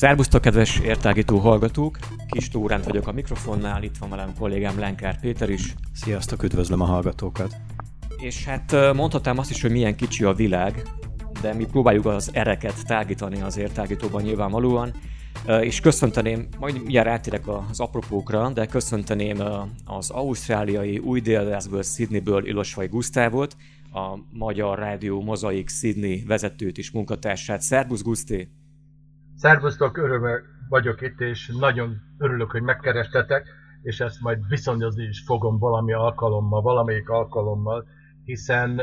Szerbusztok, kedves értágító hallgatók! Kis Tóránt vagyok a mikrofonnál, itt van velem kollégám Lenkár Péter is. Sziasztok, üdvözlöm a hallgatókat! És hát mondhatnám azt is, hogy milyen kicsi a világ, de mi próbáljuk az ereket tágítani az értágítóban nyilvánvalóan. És köszönteném, majd mindjárt átérek az apropókra, de köszönteném az ausztráliai új dél Sydneyből Ilosvai Gusztávot, a Magyar Rádió Mozaik Sydney vezetőt és munkatársát. Szerbusz Guszti! Szervusztok, örömmel vagyok itt, és nagyon örülök, hogy megkerestetek, és ezt majd viszonyozni is fogom valami alkalommal, valamelyik alkalommal, hiszen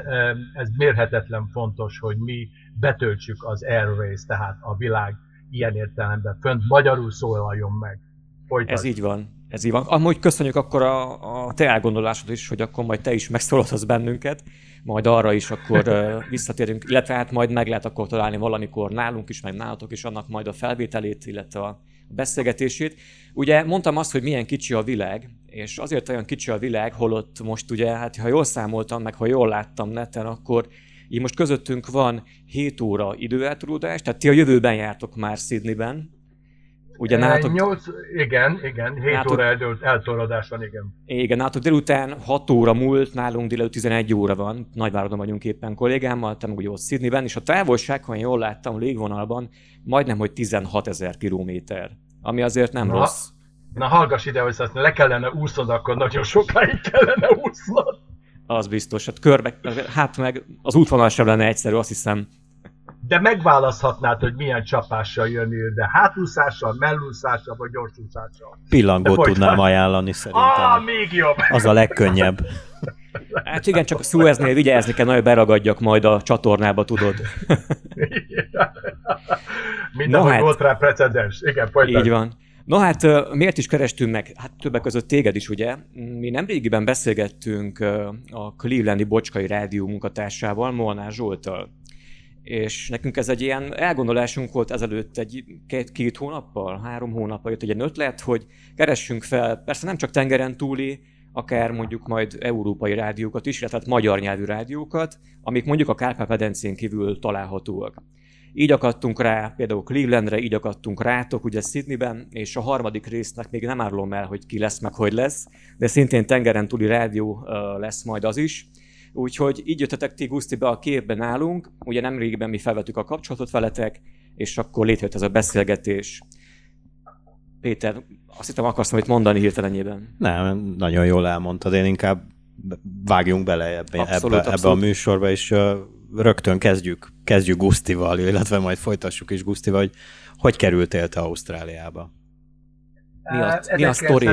ez mérhetetlen fontos, hogy mi betöltsük az Airways, tehát a világ ilyen értelemben fönt magyarul szólaljon meg. Folytasd. Ez így van. Ez így van. Amúgy köszönjük akkor a, a te elgondolásod is, hogy akkor majd te is megszólalhatsz bennünket, majd arra is akkor visszatérünk, illetve hát majd meg lehet akkor találni valamikor nálunk is, meg nálatok is annak majd a felvételét, illetve a beszélgetését. Ugye mondtam azt, hogy milyen kicsi a világ, és azért olyan kicsi a világ, holott most ugye, hát ha jól számoltam, meg ha jól láttam neten, akkor így most közöttünk van 7 óra időeltolódás, tehát ti a jövőben jártok már Sydneyben, Ugye nálatok... 8, igen, igen, 7 nálatok... óra eldőlt, eltorodás van, igen. Igen, nálatok délután 6 óra múlt, nálunk délután 11 óra van, Nagyváradon vagyunk éppen kollégámmal, te meg ugye ott Sydneyben, és a távolság, ha jól láttam légvonalban, majdnem, hogy 16 ezer kilométer, ami azért nem na, rossz. Na hallgass ide, hogy azt le kellene úsznod, akkor nagyon sokáig kellene úsznod. Az biztos, hát körbe, hát meg az útvonal sem lenne egyszerű, azt hiszem de megválaszthatnád, hogy milyen csapással jönni, de hátúszással, mellúszással vagy gyorsúszással. Pillangót tudnám ajánlani szerintem. Ah, még jobb! Az a legkönnyebb. Hát igen, csak a Sueznél vigyázni kell, nagyon beragadjak majd a csatornába, tudod. Minden, no, hát, volt rá precedens. Igen, folytasd. Így van. No hát miért is kerestünk meg? Hát többek között téged is, ugye? Mi nem régiben beszélgettünk a Clevelandi Bocskai Rádió munkatársával, Molnár Zsoltal és nekünk ez egy ilyen elgondolásunk volt ezelőtt egy két, két hónappal, három hónappal jött egy ilyen ötlet, hogy keressünk fel, persze nem csak tengeren túli, akár mondjuk majd európai rádiókat is, illetve hát magyar nyelvű rádiókat, amik mondjuk a Kárpát-medencén kívül találhatóak. Így akadtunk rá például Clevelandre, így akadtunk rátok, ugye Sydneyben, és a harmadik résznek még nem árulom el, hogy ki lesz, meg hogy lesz, de szintén tengeren túli rádió lesz majd az is. Úgyhogy így jöttetek ti Guszti be a képbe nálunk, ugye nem régiben mi felvettük a kapcsolatot veletek, és akkor létrejött ez a beszélgetés. Péter, azt hittem akarsz amit mondani hirtelenjében. Nem, nagyon jól elmondtad, én inkább vágjunk bele ebbe, abszolút, ebbe, abszolút. ebbe a műsorba, és uh, rögtön kezdjük, kezdjük Gusztival, illetve majd folytassuk is Gusztival, hogy hogy kerültél te Ausztráliába? Mi a, mi a sztori?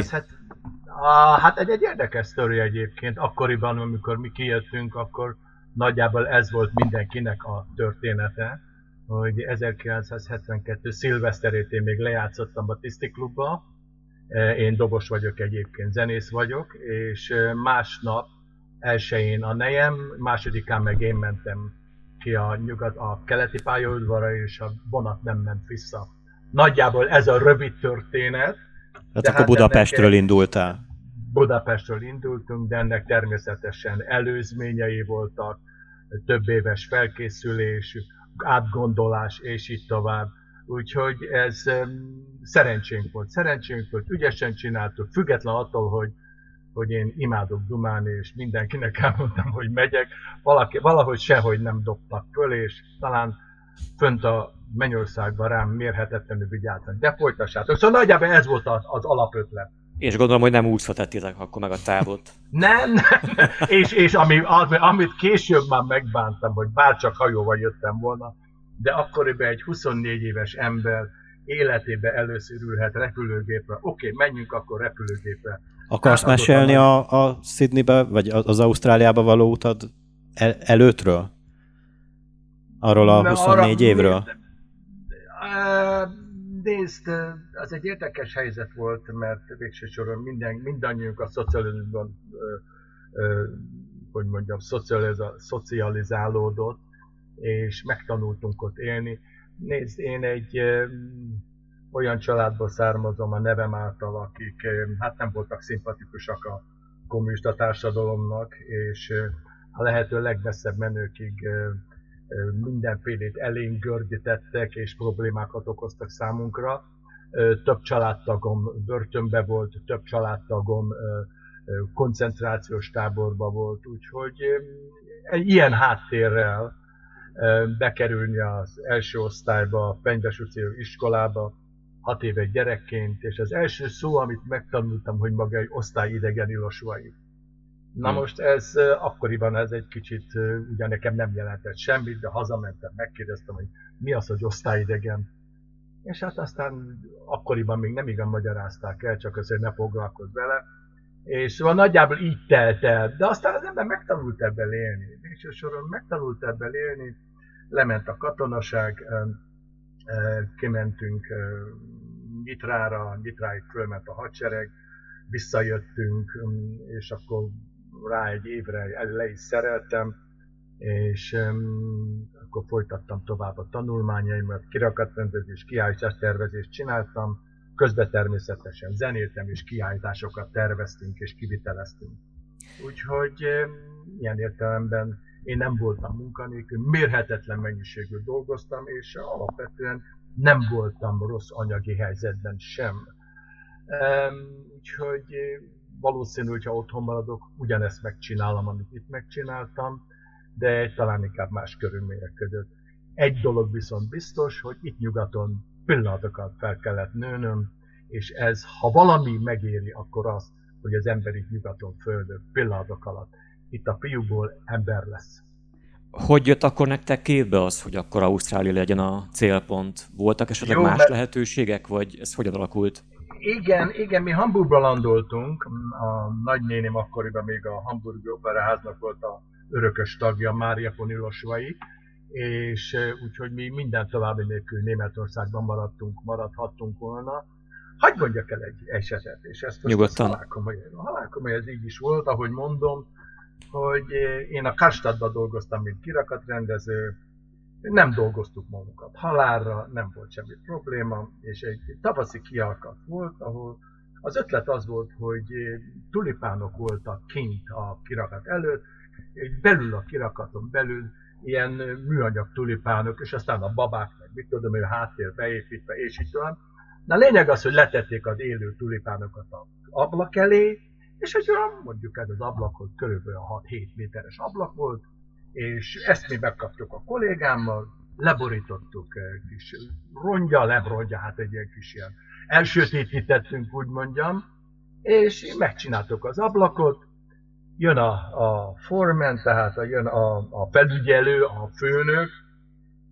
A, hát egy, egy érdekes sztori egyébként. Akkoriban, amikor mi kijöttünk, akkor nagyjából ez volt mindenkinek a története, hogy 1972. szilveszterét én még lejátszottam a Tiszti Klubba. E, én dobos vagyok egyébként, zenész vagyok, és e, másnap elsőjén a nejem, másodikán meg én mentem ki a, nyugat, a keleti pályaudvara, és a vonat nem ment vissza. Nagyjából ez a rövid történet. Hát akkor hát Budapestről ennek, indultál. Budapestről indultunk, de ennek természetesen előzményei voltak, több éves felkészülés, átgondolás, és így tovább. Úgyhogy ez um, szerencsénk volt. Szerencsénk volt, ügyesen csináltuk, független attól, hogy, hogy én imádok dumálni, és mindenkinek elmondtam, hogy megyek. Valaki, valahogy sehogy nem dobtak föl, és talán fönt a Mennyországban rám mérhetetlenül vigyáznak. De folytassátok. Szóval nagyjából ez volt az, az alapötlet. És gondolom, hogy nem úszhatettétek akkor meg a távot. nem, nem. És, és ami, amit később már megbántam, hogy bárcsak hajóval jöttem volna, de akkoriban egy 24 éves ember életébe először ülhet repülőgépre. Oké, okay, menjünk akkor repülőgépre. Akarsz hát, mesélni a, a Sydneybe, vagy az Ausztráliába való utad el, előttről? Arról a 24 arra, évről? Nézd, az egy érdekes helyzet volt, mert végső soron minden, mindannyiunk a szocializmusban, hogy mondjam, szocializálódott, és megtanultunk ott élni. Nézd, én egy olyan családból származom a nevem által, akik hát nem voltak szimpatikusak a kommunista társadalomnak, és a lehető legmesszebb menőkig mindenfélét elénk gördítettek, és problémákat okoztak számunkra. Több családtagom börtönbe volt, több családtagom koncentrációs táborba volt, úgyhogy ilyen háttérrel bekerülni az első osztályba, a Fenyves iskolába, hat éve gyerekként, és az első szó, amit megtanultam, hogy maga egy osztályidegen ilosvai. Na hmm. most ez akkoriban ez egy kicsit, ugye nekem nem jelentett semmit, de hazamentem, megkérdeztem, hogy mi az, hogy osztályidegen. És hát aztán akkoriban még nem igen magyarázták el, csak azért ne foglalkozz vele. És szóval nagyjából így telt el, de aztán az ember megtanult ebből élni. Végső soron megtanult ebből élni, lement a katonaság, kimentünk Nyitrára, Nyitráig fölment a hadsereg, visszajöttünk, és akkor rá egy évre le is szereltem, és um, akkor folytattam tovább a tanulmányaimat, kirakatrendezés, kiállítás tervezést csináltam, közben természetesen zenéltem, és kiállításokat terveztünk és kiviteleztünk. Úgyhogy um, ilyen értelemben én nem voltam munkanélkül, mérhetetlen mennyiségű dolgoztam, és alapvetően nem voltam rossz anyagi helyzetben sem. Úgyhogy valószínű, hogyha otthon maradok, ugyanezt megcsinálom, amit itt megcsináltam, de talán inkább más körülmények között. Egy dolog viszont biztos, hogy itt nyugaton pillanatokat fel kellett nőnöm, és ez, ha valami megéri, akkor az, hogy az ember itt nyugaton földön pillanatok alatt itt a fiúból ember lesz. Hogy jött akkor nektek képbe az, hogy akkor Ausztrália legyen a célpont? Voltak esetleg Jó, más mert... lehetőségek, vagy ez hogyan alakult? Igen, igen, mi Hamburgba landoltunk. A nagynéném akkoriban még a Hamburgi Operaháznak volt a örökös tagja, Mária von Ilosvai, és úgyhogy mi minden további nélkül Németországban maradtunk, maradhattunk volna. Hagy mondjak el egy esetet, és ezt most Nyugodtan. halálkom, hogy ez így is volt, ahogy mondom, hogy én a Karstadban dolgoztam, mint kirakatrendező, nem dolgoztuk magunkat halálra, nem volt semmi probléma, és egy tavaszi kialkat volt, ahol az ötlet az volt, hogy tulipánok voltak kint a kirakat előtt, és belül a kirakaton belül ilyen műanyag tulipánok, és aztán a babák, meg mit tudom, a háttér beépítve, és így tovább. Na a lényeg az, hogy letették az élő tulipánokat az ablak elé, és egy olyan, mondjuk ez az ablakhoz körülbelül 6-7 méteres ablak volt, és ezt mi megkaptuk a kollégámmal, leborítottuk kis rongya, lebrongya, hát egy ilyen kis ilyen elsötétítettünk, úgy mondjam, és megcsináltuk az ablakot, jön a, a foreman, tehát jön a, a felügyelő, a főnök,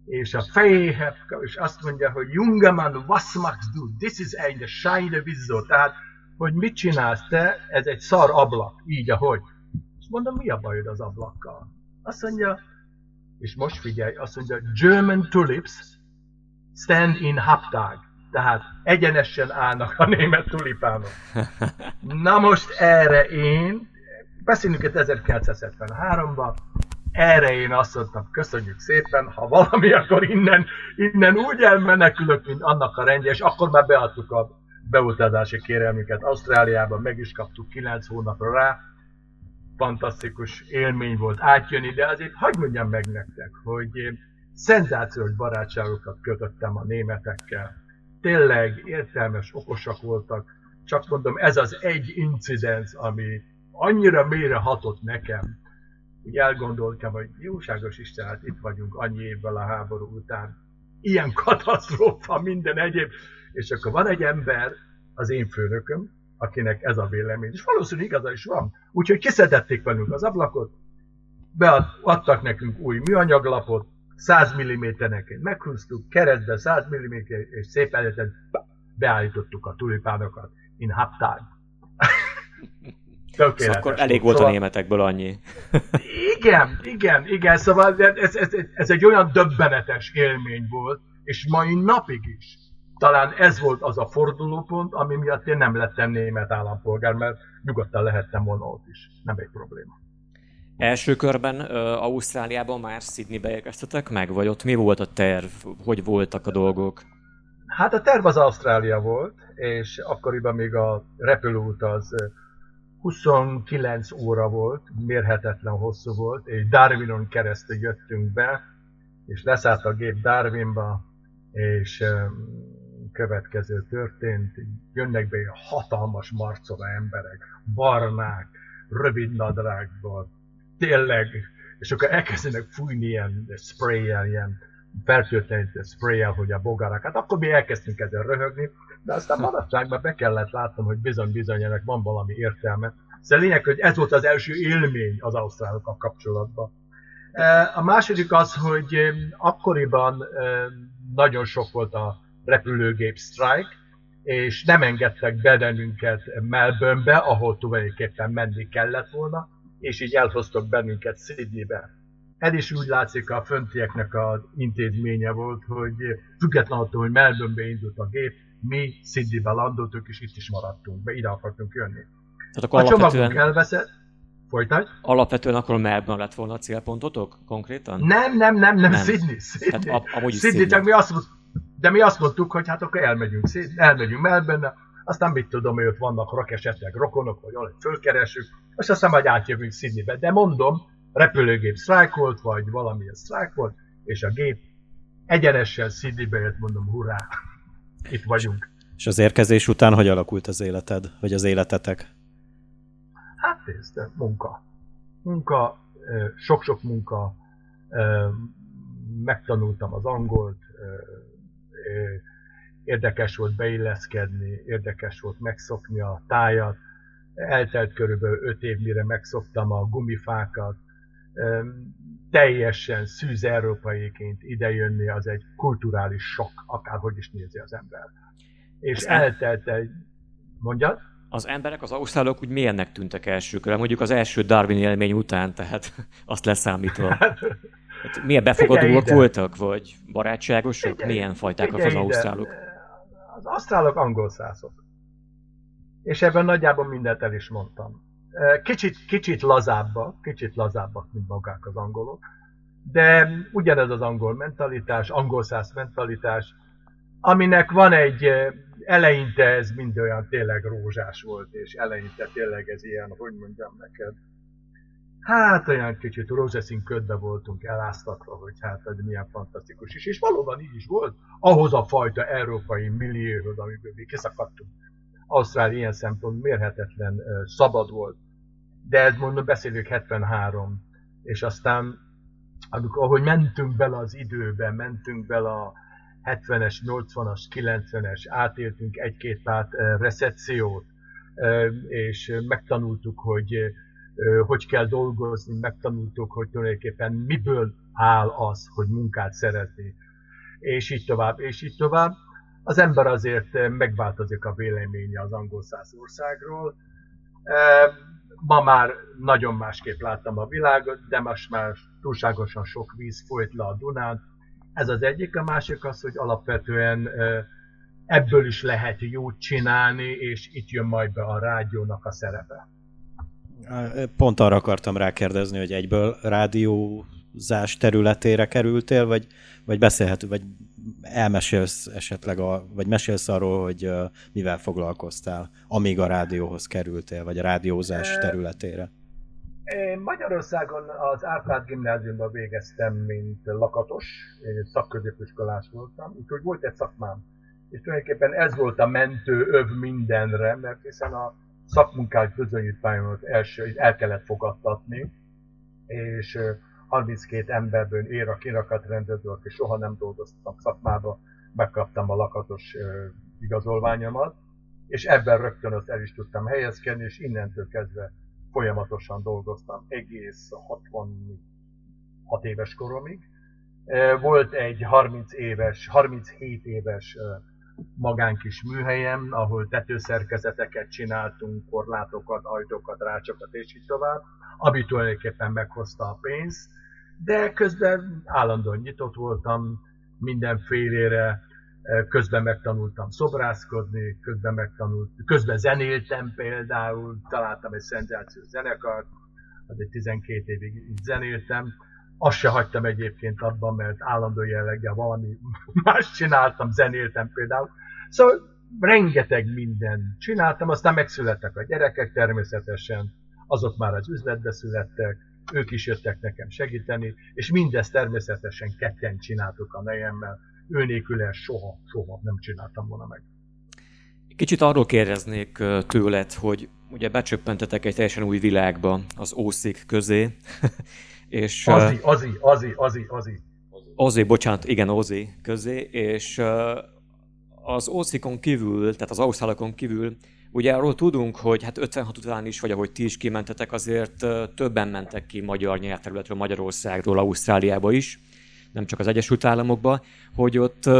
és a fejéhez, és azt mondja, hogy Jungemann, was machst du? This is eine Scheide Wieso? Tehát hogy mit csinálsz te, ez egy szar ablak, így ahogy. És mondom, mi a bajod az ablakkal? Azt mondja, és most figyelj, azt mondja, German tulips stand in Haptag. Tehát egyenesen állnak a német tulipánok. Na most erre én, beszélünk itt 1973-ban, erre én azt mondtam, köszönjük szépen, ha valami, akkor innen, innen úgy elmenekülök, mint annak a rendje, és akkor már beadtuk a beutazási kérelmüket Ausztráliában, meg is kaptuk 9 hónapra rá. Fantasztikus élmény volt átjönni, de azért hagyd mondjam meg nektek, hogy szenzációs barátságokat kötöttem a németekkel. Tényleg értelmes, okosak voltak. Csak mondom, ez az egy incidens, ami annyira mélyre hatott nekem, hogy elgondoltam, hogy jóságos Isten, hát itt vagyunk annyi évvel a háború után. Ilyen katasztrófa, minden egyéb és akkor van egy ember, az én főnököm, akinek ez a vélemény, és valószínűleg igaza is van. Úgyhogy kiszedették velünk az ablakot, beadtak nekünk új műanyaglapot, 100 mm-enként meghúztuk, keresztbe 100 mm, és szép előtten beállítottuk a tulipánokat in haptag. Szóval akkor elég volt szóval... a németekből annyi. igen, igen, igen, szóval ez, ez, ez egy olyan döbbenetes élmény volt, és mai napig is talán ez volt az a fordulópont, ami miatt én nem lettem német állampolgár, mert nyugodtan lehettem volna ott is. Nem egy probléma. Első körben uh, Ausztráliában már Sydneybe érkeztetek meg, vagy ott mi volt a terv? Hogy voltak a dolgok? Hát a terv az Ausztrália volt, és akkoriban még a repülőút az 29 óra volt, mérhetetlen hosszú volt, és Darwinon keresztül jöttünk be, és leszállt a gép Darwinba, és következő történt, jönnek be hatalmas marcova emberek, barnák, rövid nadrágból, tényleg, és akkor elkezdenek fújni ilyen spray ilyen fertőtlenítő spray hogy a bogarak. Hát akkor mi elkezdtünk ezzel röhögni, de aztán manapságban be kellett látnom, hogy bizony-bizony ennek van valami értelme. Szóval lényeg, hogy ez volt az első élmény az ausztrálokkal kapcsolatban. E, a második az, hogy e, akkoriban e, nagyon sok volt a repülőgép strike, és nem engedtek be bennünket Melbournebe, ahol tulajdonképpen menni kellett volna, és így elhoztak bennünket Sydneybe. Ez is úgy látszik a föntieknek az intézménye volt, hogy független attól, hogy Melbournebe indult a gép, mi Sydneybe landoltunk, és itt is maradtunk be, ide akartunk jönni. Tehát akkor a csomagunk elveszett, Folytatj. Alapvetően akkor Melbourne lett volna a célpontotok konkrétan? Nem, nem, nem, nem, nem. Sydney. Sydney. Tehát a, Sydney, Sydney, csak mi azt mondtuk, de mi azt mondtuk, hogy hát akkor elmegyünk, elmegyünk Melbourne, aztán mit tudom, hogy ott vannak rak esetleg rokonok, vagy valahogy fölkeresünk, és aztán majd átjövünk Sydneybe. De mondom, repülőgép sztrájkolt, vagy valamilyen volt, és a gép egyenesen Sydneybe jött, mondom, hurrá, itt vagyunk. És az érkezés után hogy alakult az életed, vagy az életetek? Hát nézd, munka. Munka, sok-sok munka, megtanultam az angolt, érdekes volt beilleszkedni, érdekes volt megszokni a tájat, eltelt körülbelül öt év, mire megszoktam a gumifákat, teljesen szűz európaiként idejönni, az egy kulturális sok, akárhogy is nézi az ember. És Ezt eltelt egy... Mondjad? Az emberek, az ausztrálok úgy milyennek tűntek elsőkre, mondjuk az első Darwin élmény után, tehát azt leszámítva. Hát, milyen befogadóak voltak, vagy barátságosak? Figyelj, milyen fajták az ausztrálok? Az ausztrálok angol szászok. És ebben nagyjából mindent el is mondtam. Kicsit, kicsit lazábbak, kicsit lazábbak, mint magák az angolok, de ugyanez az angol mentalitás, angol száz mentalitás, aminek van egy eleinte ez mind olyan tényleg rózsás volt, és eleinte tényleg ez ilyen, hogy mondjam neked, hát olyan kicsit rózsaszín ködbe voltunk eláztatva, hogy hát ez milyen fantasztikus is. És valóban így is volt, ahhoz a fajta európai millióhoz, amiből mi kiszakadtunk. Ausztrália ilyen szempont mérhetetlen szabad volt. De ez mondom, beszélünk 73, és aztán amikor, ahogy mentünk bele az időbe, mentünk bele a 70-es, 80-as, 90-es, átéltünk egy-két pár recepciót, és megtanultuk, hogy hogy kell dolgozni, megtanultuk, hogy tulajdonképpen miből áll az, hogy munkát szerezni, és így tovább, és így tovább. Az ember azért megváltozik a véleménye az angol száz országról. Ma már nagyon másképp láttam a világot, de most már túlságosan sok víz folyt le a Dunán. Ez az egyik, a másik az, hogy alapvetően ebből is lehet jót csinálni, és itt jön majd be a rádiónak a szerepe. Pont arra akartam rákérdezni, hogy egyből rádiózás területére kerültél, vagy, vagy beszélhető, vagy elmesélsz esetleg, a, vagy mesélsz arról, hogy uh, mivel foglalkoztál, amíg a rádióhoz kerültél, vagy a rádiózás területére? Én Magyarországon az Árpád gimnáziumban végeztem, mint lakatos, én szakközépiskolás voltam, úgyhogy volt egy szakmám. És tulajdonképpen ez volt a mentő öv mindenre, mert hiszen a szakmunkák bizonyítványomat első, el kellett fogadtatni, és 32 emberből ér a kirakat rendező, aki soha nem dolgoztam szakmába, megkaptam a lakatos igazolványomat, és ebben rögtön azt el is tudtam helyezkedni, és innentől kezdve folyamatosan dolgoztam egész 66 éves koromig. Volt egy 30 éves, 37 éves magánkis műhelyem, ahol tetőszerkezeteket csináltunk, korlátokat, ajtókat, rácsokat és így tovább, ami tulajdonképpen meghozta a pénzt, de közben állandóan nyitott voltam mindenfélére, közben megtanultam szobrászkodni, közben megtanult, közben zenéltem például, találtam egy szenzációs zenekart, az egy 12 évig zenéltem, azt se hagytam egyébként abban, mert állandó jelleggel valami más csináltam, zenéltem például. Szóval rengeteg minden csináltam, aztán megszülettek a gyerekek természetesen, azok már az üzletbe születtek, ők is jöttek nekem segíteni, és mindezt természetesen ketten csináltuk a nejemmel, ő nélkül soha, soha nem csináltam volna meg. Kicsit arról kérdeznék tőled, hogy ugye becsöppentetek egy teljesen új világba az ószik közé, és... Azi, azi, azi, azi, azi. Ozi, bocsánat, igen, Ozi közé, és az ószikon kívül, tehát az ausztrálokon kívül, ugye arról tudunk, hogy hát 56 után is, vagy ahogy ti is kimentetek, azért többen mentek ki magyar nyelvterületről, Magyarországról, Ausztráliába is, nem csak az Egyesült Államokba, hogy ott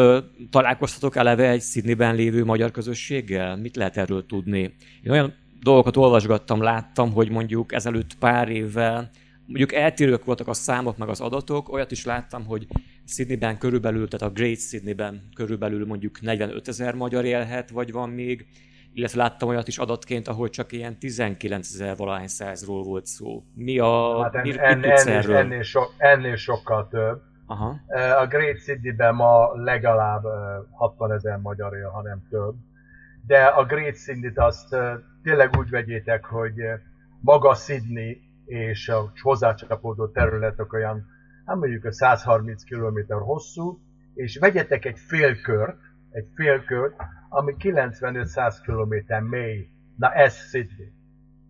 találkoztatok eleve egy Sydneyben lévő magyar közösséggel? Mit lehet erről tudni? Én olyan dolgokat olvasgattam, láttam, hogy mondjuk ezelőtt pár évvel mondjuk eltérők voltak a számok, meg az adatok, olyat is láttam, hogy Sydneyben körülbelül, tehát a Great Sydneyben körülbelül mondjuk 45 ezer magyar élhet, vagy van még, illetve láttam olyat is adatként, ahol csak ilyen 19 ezer valahány százról volt szó. Mi a... Hát en, mi, en, ennél, ennél, so, ennél sokkal több. Aha. A Great Sydneyben ma legalább 60 ezer magyar él, ha nem több. De a Great Sydney-t azt tényleg úgy vegyétek, hogy maga Sydney és a hozzácsapódó területek olyan, hát mondjuk a 130 km hosszú, és vegyetek egy félkört, egy félkört, ami 95-100 km mély. Na ez Sydney.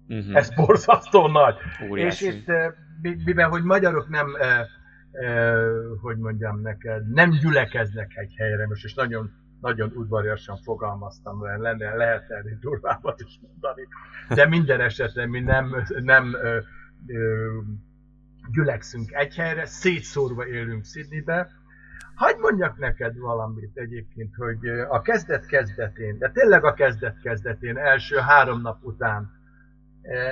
Uh-huh. Ez borzasztó nagy. Óriási. És itt, mivel hogy magyarok nem, eh, eh, hogy mondjam neked, nem gyülekeznek egy helyre, most és nagyon, nagyon udvariasan fogalmaztam, lenne, lehet erre durvábbat is mondani, de minden esetben mi nem, nem gyülekszünk egy helyre, szétszórva élünk Sydneybe. Hagy mondjak neked valamit egyébként, hogy a kezdet kezdetén, de tényleg a kezdet kezdetén, első három nap után,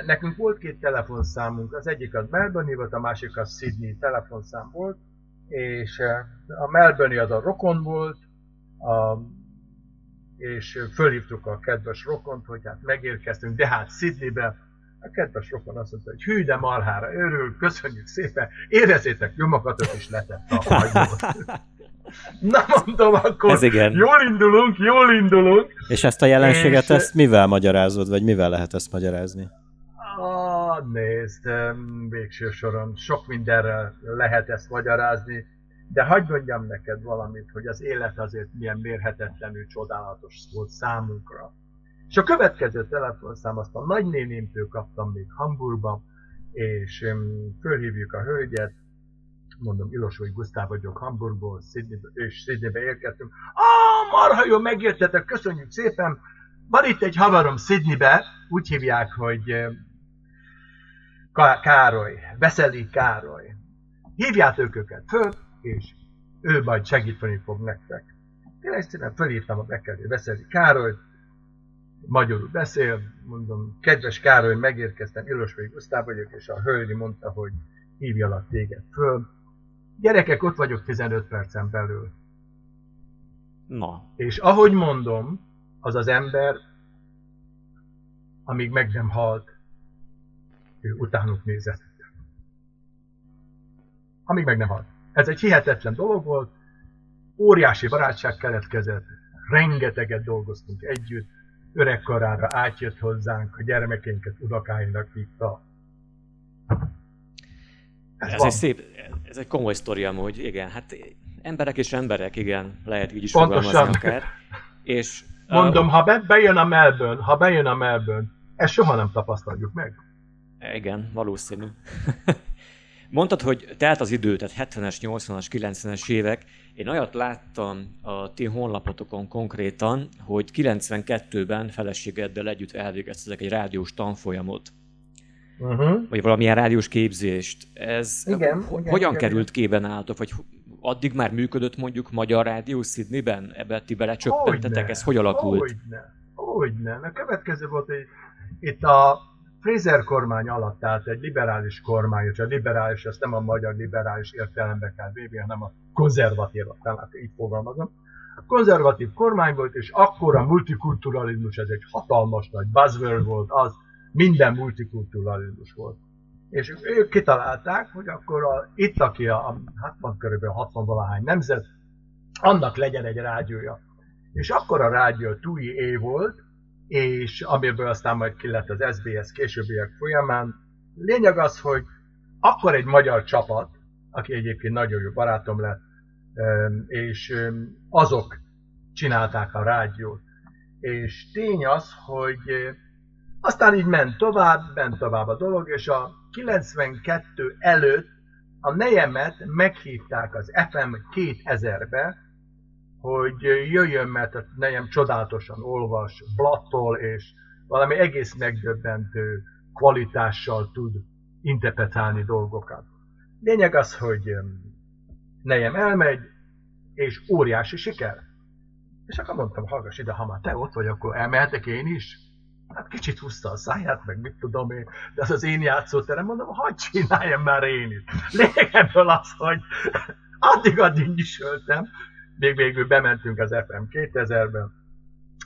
nekünk volt két telefonszámunk, az egyik az Melbourne volt, a másik az Sydney telefonszám volt, és a Melbourne az a rokon volt, a, és fölhívtuk a kedves rokont, hogy hát megérkeztünk, de hát Sydneybe, a kedves rokon azt mondta, hogy hű, de marhára örül, köszönjük szépen, érezzétek nyomokat, is letett a hagymót. Na mondom, akkor Ez igen. jól indulunk, jól indulunk. És ezt a jelenséget, és... ezt mivel magyarázod, vagy mivel lehet ezt magyarázni? Ah, nézd, végső soron sok mindenre lehet ezt magyarázni, de hagyd mondjam neked valamit, hogy az élet azért milyen mérhetetlenül csodálatos volt számunkra. És a következő telefonszám azt a nagynénémtől kaptam még Hamburgba, és fölhívjuk a hölgyet, mondom, Ilosói Gusztáv vagyok Hamburgból, Sydneybe, és Sydneybe érkeztünk. Ah, marha jó, megértetek, köszönjük szépen. Van itt egy havarom Sydneybe, úgy hívják, hogy Károly, Veszeli Károly. Hívjátok őket föl, és ő majd segíteni fog nektek. Én egyszerűen fölírtam a bekerülő Veszeli Károlyt, magyarul beszél, mondom, kedves Károly, megérkeztem, Ilosvai Gusztáv vagyok, és a hölgy mondta, hogy hívjalak téged föl. Gyerekek, ott vagyok 15 percen belül. Na. És ahogy mondom, az az ember, amíg meg nem halt, ő utánuk nézett. Amíg meg nem halt. Ez egy hihetetlen dolog volt, óriási barátság keletkezett, rengeteget dolgoztunk együtt, öregkorára átjött hozzánk, a gyermekénket unokáinak hívta. Ez, ez egy szép, ez egy komoly sztori amúgy, igen, hát emberek és emberek, igen, lehet így is Pontosan. fogalmazni akár. És, Mondom, uh, ha be, bejön a Melbourne, ha bejön a Melbourne, ezt soha nem tapasztaljuk meg. Igen, valószínű. Mondtad, hogy telt az idő, tehát 70-es, 80-as, 90-es évek. Én olyat láttam a ti honlapotokon konkrétan, hogy 92-ben feleségeddel együtt elvégeztetek egy rádiós tanfolyamot. Uh-huh. Vagy valamilyen rádiós képzést. Ez igen, ho- igen, hogyan igen, került képen álltok, vagy addig már működött mondjuk Magyar Rádió Sydneyben? Ebbe ti belecsöppentetek? Ez hogy alakult? Hogyne, hogyne. A következő volt, hogy itt a Fraser kormány alatt állt egy liberális kormány, és a liberális, ezt nem a magyar liberális értelembe kell védni, hanem a konzervatív, talán így fogalmazom. A konzervatív kormány volt, és akkor a multikulturalizmus, ez egy hatalmas nagy buzzword volt, az minden multikulturalizmus volt. És ők kitalálták, hogy akkor a, itt, aki a, a hát van körülbelül 60 valahány nemzet, annak legyen egy rádiója. És akkor a rádió TUI é volt, és amiből aztán majd ki lett az SBS későbbiek folyamán. Lényeg az, hogy akkor egy magyar csapat, aki egyébként nagyon jó barátom lett, és azok csinálták a rádiót. És tény az, hogy aztán így ment tovább, ment tovább a dolog, és a 92 előtt a nejemet meghívták az FM 2000-be, hogy jöjjön, mert a nejem csodálatosan olvas, blattól, és valami egész megdöbbentő kvalitással tud interpretálni dolgokat. Lényeg az, hogy nejem elmegy, és óriási siker. És akkor mondtam, hallgass ide, ha már te ott vagy, akkor elmehetek én is? Hát kicsit húzta a száját, meg mit tudom én, de az az én játszóterem, mondom, hogy csináljam már én is. Lényeg ebből az, hogy addig-addig is öltem, még végül bementünk az FM 2000-ben,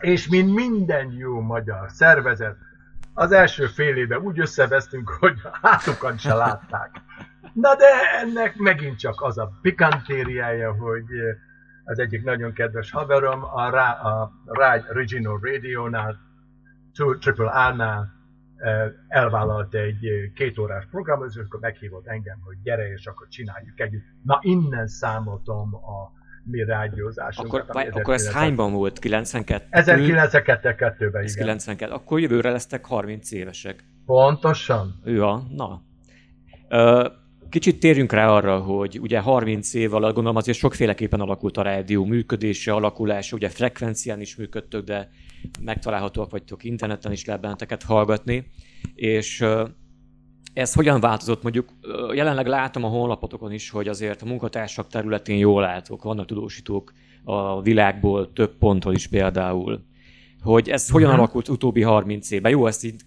és mint minden jó magyar szervezet, az első fél évben úgy összevesztünk, hogy hátukat se látták. Na de ennek megint csak az a pikantériája, hogy az egyik nagyon kedves haverom a, Rá, a Rágy Regional Radio-nál, Triple A-nál elvállalt egy két órás programot, és akkor meghívott engem, hogy gyere, és akkor csináljuk együtt. Na innen számoltam a mi rádiózásunkat. Akkor, vagy, akkor ez hányban volt? 92? 1992-ben, igen. 92. Akkor jövőre lesztek 30 évesek. Pontosan. Ja, na. Ö, kicsit térjünk rá arra, hogy ugye 30 év alatt gondolom azért sokféleképpen alakult a rádió működése, alakulása, ugye frekvencián is működtök, de megtalálhatóak vagytok interneten is lehet benneteket hallgatni, és ez hogyan változott? Mondjuk jelenleg látom a honlapotokon is, hogy azért a munkatársak területén jól látok, vannak tudósítók a világból, több pontról is például. Hogy ez hogyan uh-huh. alakult utóbbi 30 évben? Jó, ezt így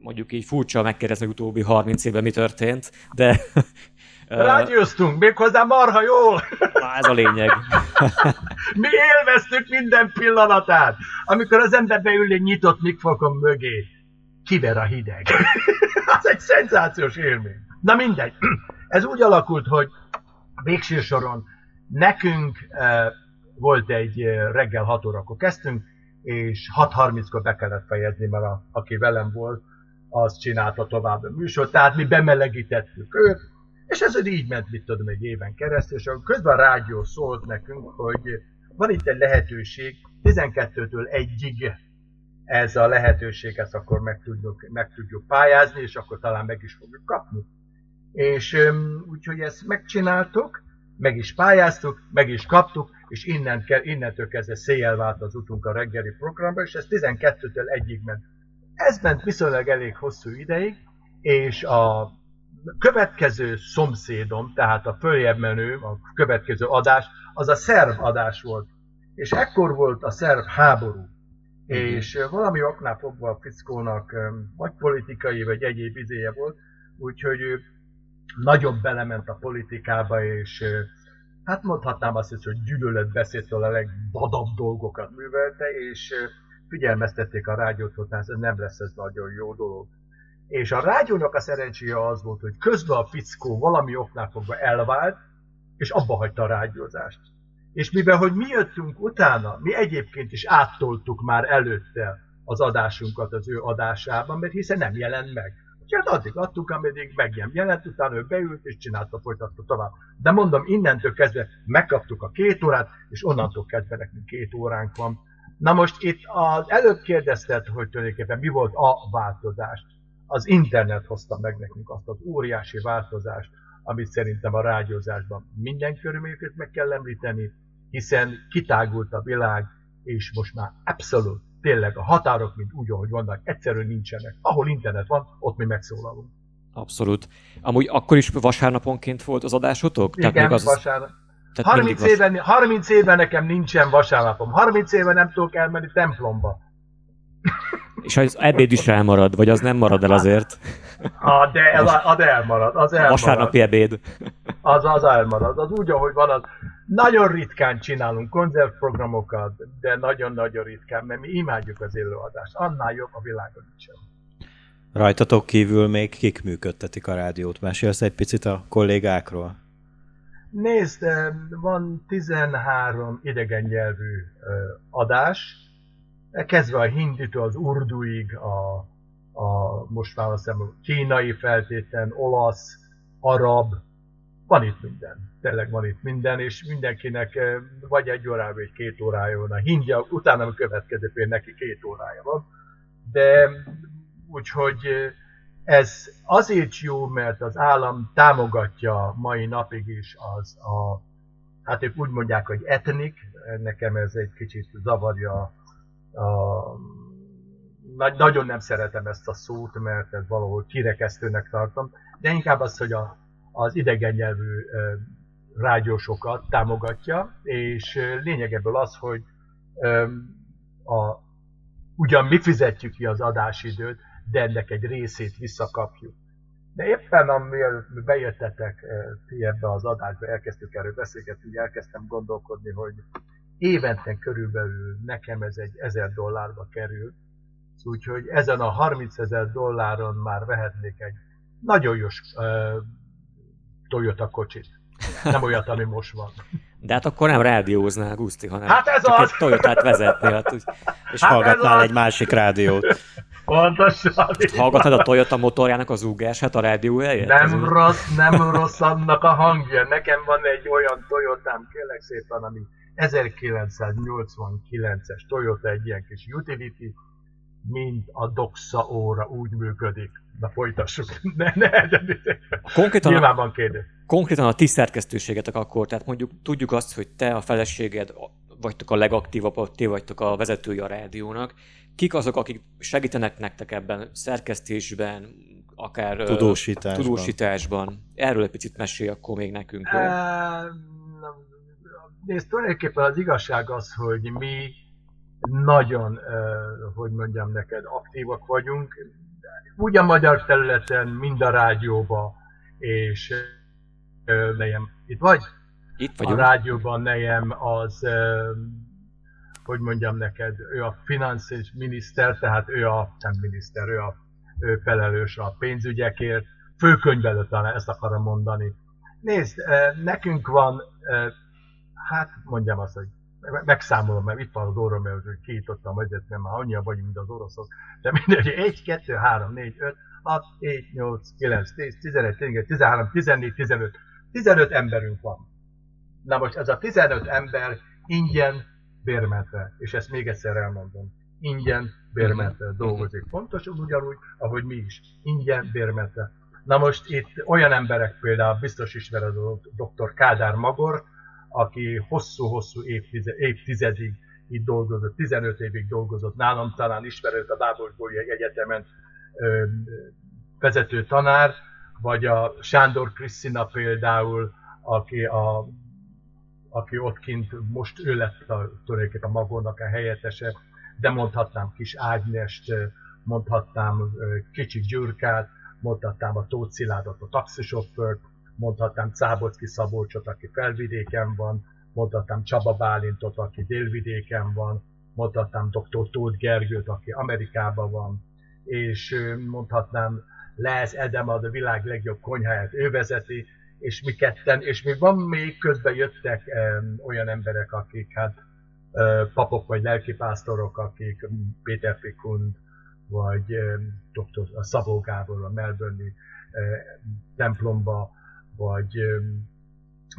mondjuk így furcsa megkérdezni, hogy utóbbi 30 évben mi történt, de... Rágyőztünk, méghozzá marha jól! Na, ez a lényeg. Mi élveztük minden pillanatát, amikor az ember beül egy nyitott mikrofon mögé. Kiver a hideg. az egy szenzációs élmény. Na mindegy. Ez úgy alakult, hogy végső soron nekünk uh, volt egy uh, reggel 6 órakor kezdtünk, és 6.30-kor be kellett fejezni, mert a, aki velem volt, az csinálta tovább a műsort, tehát mi bemelegítettük őt, és ez így ment, mit tudom, egy éven keresztül, és akkor közben a rádió szólt nekünk, hogy van itt egy lehetőség, 12-től 1-ig ez a lehetőség, ezt akkor meg tudjuk, meg tudjuk pályázni, és akkor talán meg is fogjuk kapni. És úgyhogy ezt megcsináltuk, meg is pályáztuk, meg is kaptuk, és innen, innentől kezdve széjjel vált az utunk a reggeli programba, és ez 12-től egyig ment. Ez ment viszonylag elég hosszú ideig, és a következő szomszédom, tehát a följebb menő, a következő adás, az a szerb adás volt. És ekkor volt a szerb háború. Mm-hmm. És valami oknál fogva a fickónak vagy politikai, vagy egyéb izéje volt, úgyhogy ő nagyobb belement a politikába, és hát mondhatnám azt is, hogy gyűlöletbeszédtől a legbadabb dolgokat művelte, és figyelmeztették a rádiót, hogy ez nem lesz ez nagyon jó dolog. És a rádiónak a szerencséje az volt, hogy közben a fickó valami oknál fogva elvált, és abba hagyta a rádiózást. És mivel, hogy mi jöttünk utána, mi egyébként is áttoltuk már előtte az adásunkat az ő adásában, mert hiszen nem jelent meg. Úgyhogy hát addig adtuk, ameddig meg nem jelent, utána ő beült és csinálta, folytatta tovább. De mondom, innentől kezdve megkaptuk a két órát, és onnantól kezdve nekünk két óránk van. Na most itt az előbb kérdezted, hogy tulajdonképpen mi volt a változás. Az internet hozta meg nekünk azt az óriási változást, amit szerintem a rádiózásban minden körülményeket meg kell említeni, hiszen kitágult a világ, és most már abszolút, tényleg a határok, mint úgy, ahogy vannak, egyszerűen nincsenek. Ahol internet van, ott mi megszólalunk. Abszolút. Amúgy akkor is vasárnaponként volt az adásotok? Igen, Tehát még az... vasárnap. Tehát 30, vas... éven, 30 éven nekem nincsen vasárnapom. 30 éven nem tudok elmenni templomba. És az ebéd is elmarad, vagy az nem marad el azért? A, de, el, az elmarad, az elmarad. Vasárnapi ebéd. Az, az elmarad, az úgy, ahogy van, az nagyon ritkán csinálunk konzervprogramokat, de nagyon-nagyon ritkán, mert mi imádjuk az élőadást. Annál jobb a világon nincsen. Rajtatok kívül még kik működtetik a rádiót? Mesélsz egy picit a kollégákról? Nézd, van 13 idegen nyelvű adás, kezdve a hinditől az urduig, a, a most már azt hiszem, kínai feltétlen, olasz, arab, van itt minden. Tényleg van itt minden, és mindenkinek vagy egy órája, vagy két órája van. A hindja, utána a következő pénz neki két órája van. De úgyhogy ez azért jó, mert az állam támogatja mai napig is az a, hát ők úgy mondják, hogy etnik, nekem ez egy kicsit zavarja, a, nagyon nem szeretem ezt a szót, mert ez valahol kirekesztőnek tartom, de inkább az, hogy a, az idegen nyelvű rádiósokat támogatja, és lényeg az, hogy a, ugyan mi fizetjük ki az adásidőt, de ennek egy részét visszakapjuk. De éppen amiért bejöttetek ti ebbe az adásba, elkezdtük erről beszélgetni, elkezdtem gondolkodni, hogy évente körülbelül nekem ez egy ezer dollárba kerül, úgyhogy ezen a 30 ezer dolláron már vehetnék egy nagyon jó uh, Toyota kocsit. Nem olyat, ami most van. De hát akkor nem rádióznál, Guszti, hanem hát ez csak az. egy Toyotát vezetnél. Hát, és hát hallgatnál egy másik rádiót. Pontosan. Hallgatod a Toyota motorjának az hát a rádió helyett? Nem az rossz, nem rossz annak a hangja. Nekem van egy olyan Toyotám, kérlek szépen, ami 1989-es Toyota, egy ilyen kis utility, mint a Doxa óra úgy működik. Na folytassuk. Ne, ne, de, de. Konkrétan, Nyilván van kérdés. Konkrétan a ti szerkesztőségetek akkor, tehát mondjuk tudjuk azt, hogy te, a feleséged vagytok a legaktívabb, ti vagytok a vezetője a rádiónak. Kik azok, akik segítenek nektek ebben szerkesztésben, akár tudósításban. tudósításban. Erről egy picit mesélj akkor még nekünk, jó? Nézd, tulajdonképpen az igazság az, hogy mi nagyon, hogy mondjam neked, aktívak vagyunk, úgy a magyar területen, mind a rádióban, és nejem, itt vagy? Itt vagyunk. A rádióban nejem az, hogy mondjam neked, ő a finanszis miniszter, tehát ő a, nem miniszter, ő a ő felelős a pénzügyekért, főkönyvelő talán ezt akarom mondani. Nézd, nekünk van, hát mondjam azt, hogy megszámolom, mert itt van az orrom, mert kiítottam azért, mert már annyian vagyunk, mint az oroszok. De mindegy, 1, 2, 3, 4, 5, 6, 7, 8, 9, 10, 11, 12, 13, 14, 15. 15 emberünk van. Na most ez a 15 ember ingyen bérmentve, és ezt még egyszer elmondom, ingyen bérmentve dolgozik. Pontosan ugyanúgy, ahogy mi is, ingyen bérmentve. Na most itt olyan emberek például, biztos ismered a dr. Kádár Magor, aki hosszú-hosszú évtizedig itt dolgozott, 15 évig dolgozott nálam, talán ismerőt a Bábosbóli Egyetemen ö, vezető tanár, vagy a Sándor Krisztina például, aki, a, aki ott kint, most ő lett a, tulajdonképpen a Magornak a helyettese, de mondhatnám Kis Ágnest, mondhatnám Kicsi Gyurkát, mondhatnám a Tóth Szilárdot, a taxisofőrt, mondhatnám Cábocki Szabolcsot, aki felvidéken van, mondhatnám Csaba Bálintot, aki délvidéken van, mondhatnám dr. Tóth Gergőt, aki Amerikában van, és mondhatnám Lez Edem, a világ legjobb konyháját ő vezeti, és mi ketten, és még van még közben jöttek um, olyan emberek, akik hát uh, papok vagy lelkipásztorok, akik Péter Fikund, vagy um, dr. Szabó Gábor a Melbourne-i uh, templomba vagy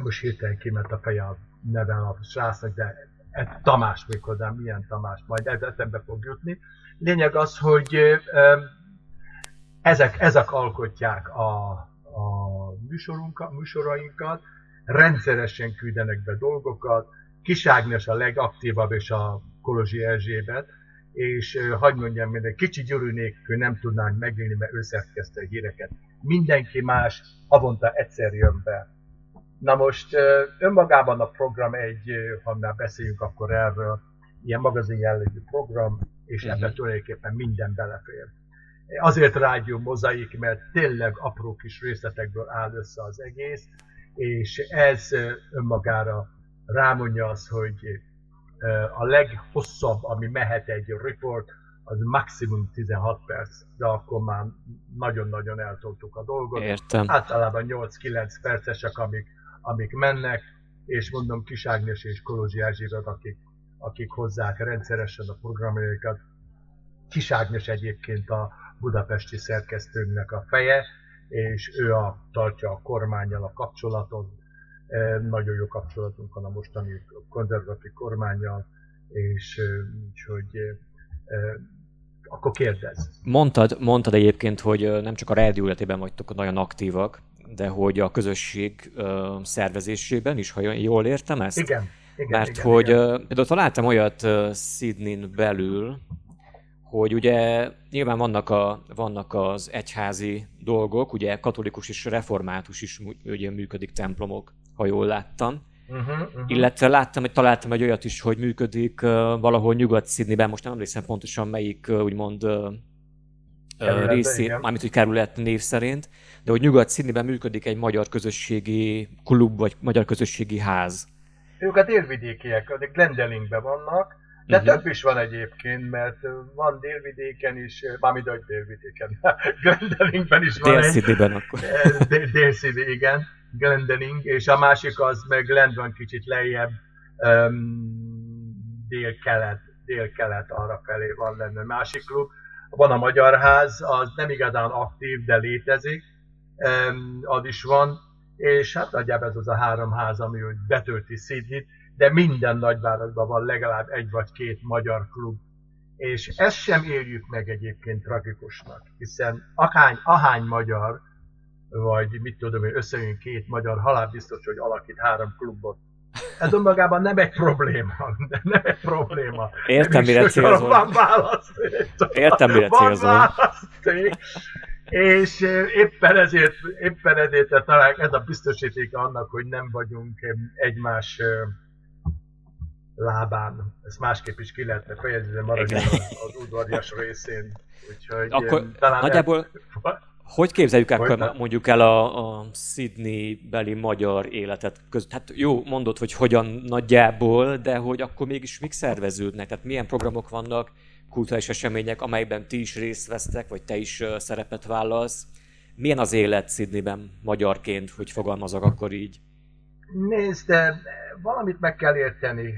most hirtelen kiment a feje a neve a srácnak, de egy Tamás hozzá, milyen Tamás, majd ez eszembe fog jutni. Lényeg az, hogy ezek, ezek alkotják a, a műsorunkat, műsorainkat, rendszeresen küldenek be dolgokat, Kis Ágnes a legaktívabb, és a Kolozsi Erzsébet, és hagyd mondjam, egy kicsi gyűrű nélkül nem tudnánk megélni, mert ő szerkezte a híreket. Mindenki más havonta egyszer jön be. Na most önmagában a program egy, ha már beszéljünk akkor erről, ilyen magazin jellegű program, és uh-huh. ebben tulajdonképpen minden belefér. Azért rádió mozaik, mert tényleg apró kis részletekből áll össze az egész, és ez önmagára rámondja azt, hogy a leghosszabb, ami mehet egy report, az maximum 16 perc, de akkor már nagyon-nagyon eltoltuk a dolgot. Értem. Általában 8-9 percesek, amik, amik mennek, és mondom Kis Ágnes és Kolozsi Erzsébet, akik, akik hozzák rendszeresen a programjaikat. Kis Ágnes egyébként a budapesti szerkesztőnknek a feje, és ő a, tartja a kormányjal a kapcsolatot. E, nagyon jó kapcsolatunk van a mostani konzervatív kormányjal, és úgyhogy akkor kérdez. Mondtad, mondtad egyébként, hogy nem csak a rádió életében vagytok nagyon aktívak, de hogy a közösség szervezésében is, ha jól értem ezt? Igen. igen Mert igen, hogy igen. például találtam olyat Sydney-n belül, hogy ugye nyilván vannak, a, vannak az egyházi dolgok, ugye katolikus és református is ugye működik templomok, ha jól láttam. Uh-huh, uh-huh. Illetve láttam, hogy találtam egy olyat is, hogy működik uh, valahol nyugat szidniben most nem emlékszem pontosan melyik uh, úgymond uh, részé, mármint hogy kerület név szerint, de hogy nyugat szidniben működik egy magyar közösségi klub, vagy magyar közösségi ház. Ők a délvidékiek, a Glendelingben vannak, de uh-huh. több is van egyébként, mert van délvidéken is, mármint hogy délvidéken, Glendelingben is van Dél-Sydneyben akkor. dél igen Glendening, és a másik az meg Glend van kicsit lejjebb, um, dél-kelet, dél-kelet arra felé van lenne másik klub. Van a Magyar Ház, az nem igazán aktív, de létezik, um, az is van, és hát nagyjából ez az a három ház, ami úgy betölti Sydney-t, de minden nagyvárosban van legalább egy vagy két magyar klub. És ezt sem éljük meg egyébként tragikusnak, hiszen ahány, ahány magyar vagy mit tudom én, összejön két magyar halál biztos, hogy alakít három klubot. Ez önmagában nem egy probléma, nem egy probléma. Értem, mire célzol. Van választék. Értem, mire célzol. És éppen ezért, éppen ezért talán ez a biztosíték annak, hogy nem vagyunk egymás lábán. Ezt másképp is ki lehetne fejezni, de maradjon az udvarias részén. Úgyhogy Akkor talán nagyjából... El hogy képzeljük el mondjuk el a, a Sydney-beli magyar életet között? Hát jó, mondod, hogy hogyan nagyjából, de hogy akkor mégis mik szerveződnek? Tehát milyen programok vannak, kulturális események, amelyben ti is részt vesztek, vagy te is szerepet vállalsz? Milyen az élet Sydneyben magyarként, hogy fogalmazok akkor így? Nézd, valamit meg kell érteni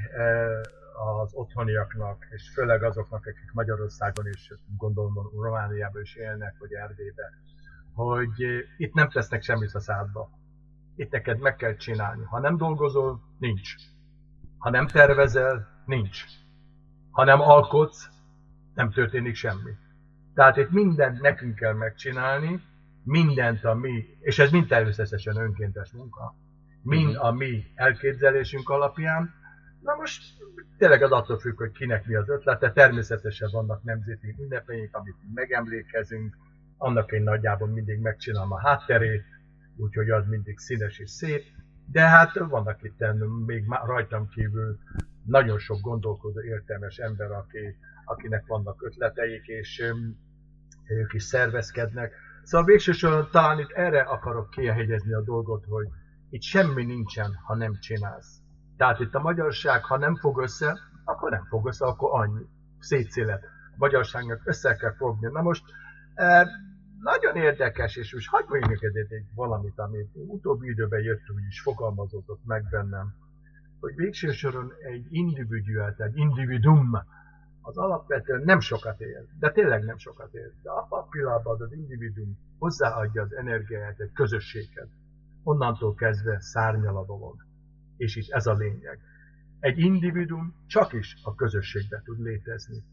az otthoniaknak, és főleg azoknak, akik Magyarországon is, gondolom Romániában is élnek, vagy Erdélyben hogy itt nem tesznek semmit a szádba. Itt neked meg kell csinálni. Ha nem dolgozol, nincs. Ha nem tervezel, nincs. Ha nem alkotsz, nem történik semmi. Tehát itt mindent nekünk kell megcsinálni, mindent a mi, és ez mind természetesen önkéntes munka, mind a mi elképzelésünk alapján. Na most tényleg az attól függ, hogy kinek mi az ötlete, természetesen vannak nemzeti ünnepeink, amit megemlékezünk, annak én nagyjából mindig megcsinálom a hátterét, úgyhogy az mindig színes és szép, de hát vannak itt még rajtam kívül nagyon sok gondolkodó, értelmes ember, aki, akinek vannak ötleteik, és ők is szervezkednek. Szóval végsősorban talán itt erre akarok kihegyezni a dolgot, hogy itt semmi nincsen, ha nem csinálsz. Tehát itt a magyarság, ha nem fog össze, akkor nem fog össze, akkor annyi. Szétszélet. A magyarságnak össze kell fogni. Na most nagyon érdekes, és most hagyd mondjuk egy valamit, amit utóbbi időben jött, úgy is fogalmazódott meg bennem, hogy végső soron egy individuál, egy individum, az alapvetően nem sokat ér, de tényleg nem sokat ér. De abban a pillanatban az individum hozzáadja az energiáját egy közösséghez. Onnantól kezdve szárnyal a dolog. És itt ez a lényeg. Egy individum csak is a közösségbe tud létezni.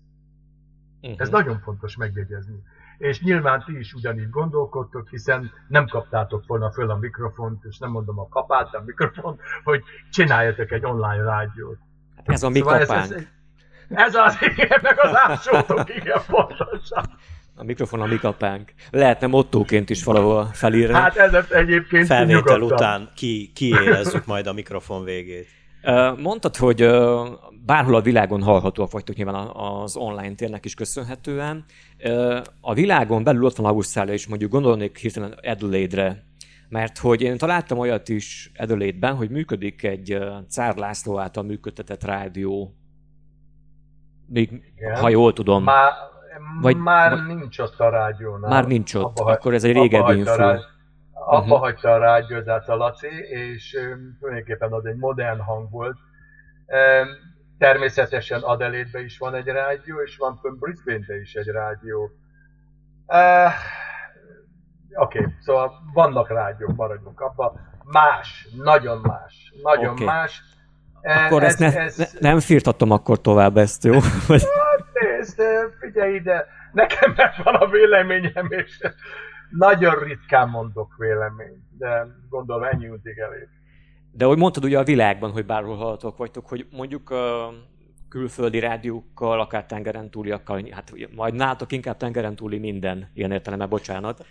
Uh-huh. Ez nagyon fontos megjegyezni és nyilván ti is ugyanígy gondolkodtok, hiszen nem kaptátok volna föl a mikrofont, és nem mondom a kapát, a mikrofont, hogy csináljatok egy online rádiót. Hát ez a mi szóval kapánk. Ez, ez, ez az, igen, meg az ásótok, igen, pontosan. A mikrofon a mi kapánk. Lehetne mottóként is valahol felírni. Hát ez egyébként Felvétel után ki, kiérezzük majd a mikrofon végét. Mondtad, hogy bárhol a világon hallhatóak vagytok nyilván az online térnek is köszönhetően. A világon belül ott van Ausztrália is, mondjuk gondolnék hirtelen Adelaide-re, mert hogy én találtam olyat is Adelaide-ben, hogy működik egy Cár László által működtetett rádió, még, ha jól tudom. Már, Vagy, már vagy... nincs ott a rádiónál. Már nincs ott, abba akkor ez egy régebbi info. Rá, abba uh-huh. hagyta a rádiózát a Laci, és tulajdonképpen az egy modern hang volt. Természetesen adelaide is van egy rádió, és van fönn brisbane is egy rádió. Uh, Oké, okay, szóval vannak rádiók, maradjunk abba. Más, nagyon más, nagyon okay. más. Akkor ez, ezt ne, ez... Ne, nem firtatom akkor tovább ezt, jó? Hát figyelj ide, nekem van a véleményem, és nagyon ritkán mondok véleményt, de gondolom ennyi útig elég. De hogy mondtad ugye a világban, hogy bárhol hallatok vagytok, hogy mondjuk külföldi rádiókkal, akár tengeren túliakkal, hát majd nálatok inkább tengeren túli minden, ilyen értelemben, bocsánat.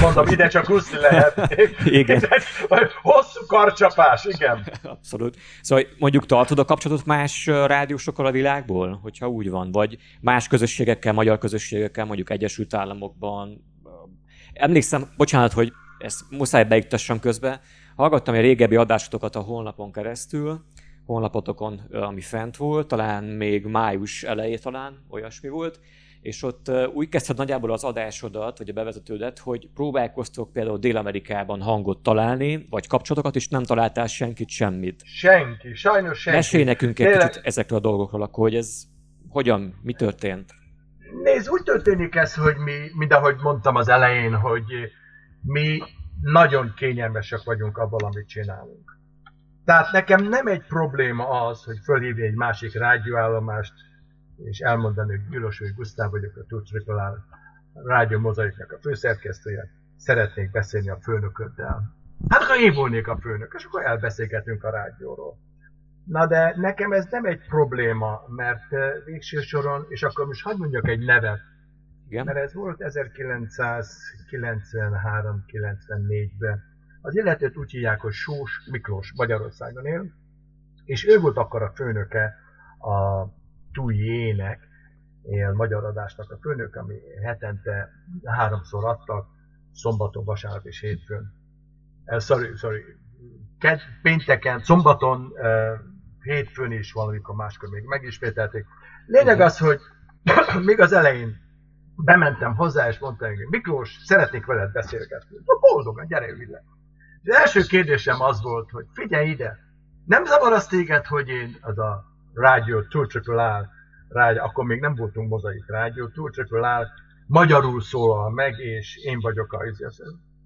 Mondom, ide csak úszni lehet. igen. Hosszú karcsapás, igen. Abszolút. Szóval mondjuk tartod a kapcsolatot más rádiósokkal a világból, hogyha úgy van, vagy más közösségekkel, magyar közösségekkel, mondjuk Egyesült Államokban. Emlékszem, bocsánat, hogy ezt muszáj beiktassam közbe, hallgattam egy régebbi adásotokat a honlapon keresztül, honlapotokon, ami fent volt, talán még május elejé talán, olyasmi volt, és ott úgy kezdted nagyjából az adásodat, vagy a bevezetődet, hogy próbálkoztok például Dél-Amerikában hangot találni, vagy kapcsolatokat, és nem találtál senkit, semmit. Senki, sajnos senki. Mesélj nekünk egy Tényleg... kicsit ezekről a dolgokról, akkor, hogy ez hogyan, mi történt? Nézd, úgy történik ez, hogy mi, mind ahogy mondtam az elején, hogy mi nagyon kényelmesek vagyunk abban, amit csinálunk. Tehát nekem nem egy probléma az, hogy fölhívni egy másik rádióállomást, és elmondani, hogy Gyulos, hogy Gusztáv vagyok, a Tudsz Rikolár Rádió Mozaiknak a főszerkesztője, szeretnék beszélni a főnököddel. Hát akkor én volnék a főnök, és akkor elbeszélgetünk a rádióról. Na de nekem ez nem egy probléma, mert eh, végső soron, és akkor most hagyd mondjak egy nevet, Igen? mert ez volt 1993-94-ben. Az illetőt úgy hívják, hogy Sós Miklós Magyarországon él, és ő volt akkor a főnöke a Tújének, ilyen magyar adásnak a főnök, ami hetente háromszor adtak, szombaton, vasárnap és hétfőn. Uh, sorry, sorry. Ked, pénteken, szombaton, uh, hétfőn is valamikor máskor még megismételték. Lényeg az, hogy még az elején bementem hozzá, és mondtam, hogy Miklós, szeretnék veled beszélgetni. Boldogan, gyere, ide. Az első kérdésem az volt, hogy figyelj ide, nem zavar az téged, hogy én az a rádió, Triple R, rádió, akkor még nem voltunk mozaik rádió, Triple R magyarul szólal meg, és én vagyok a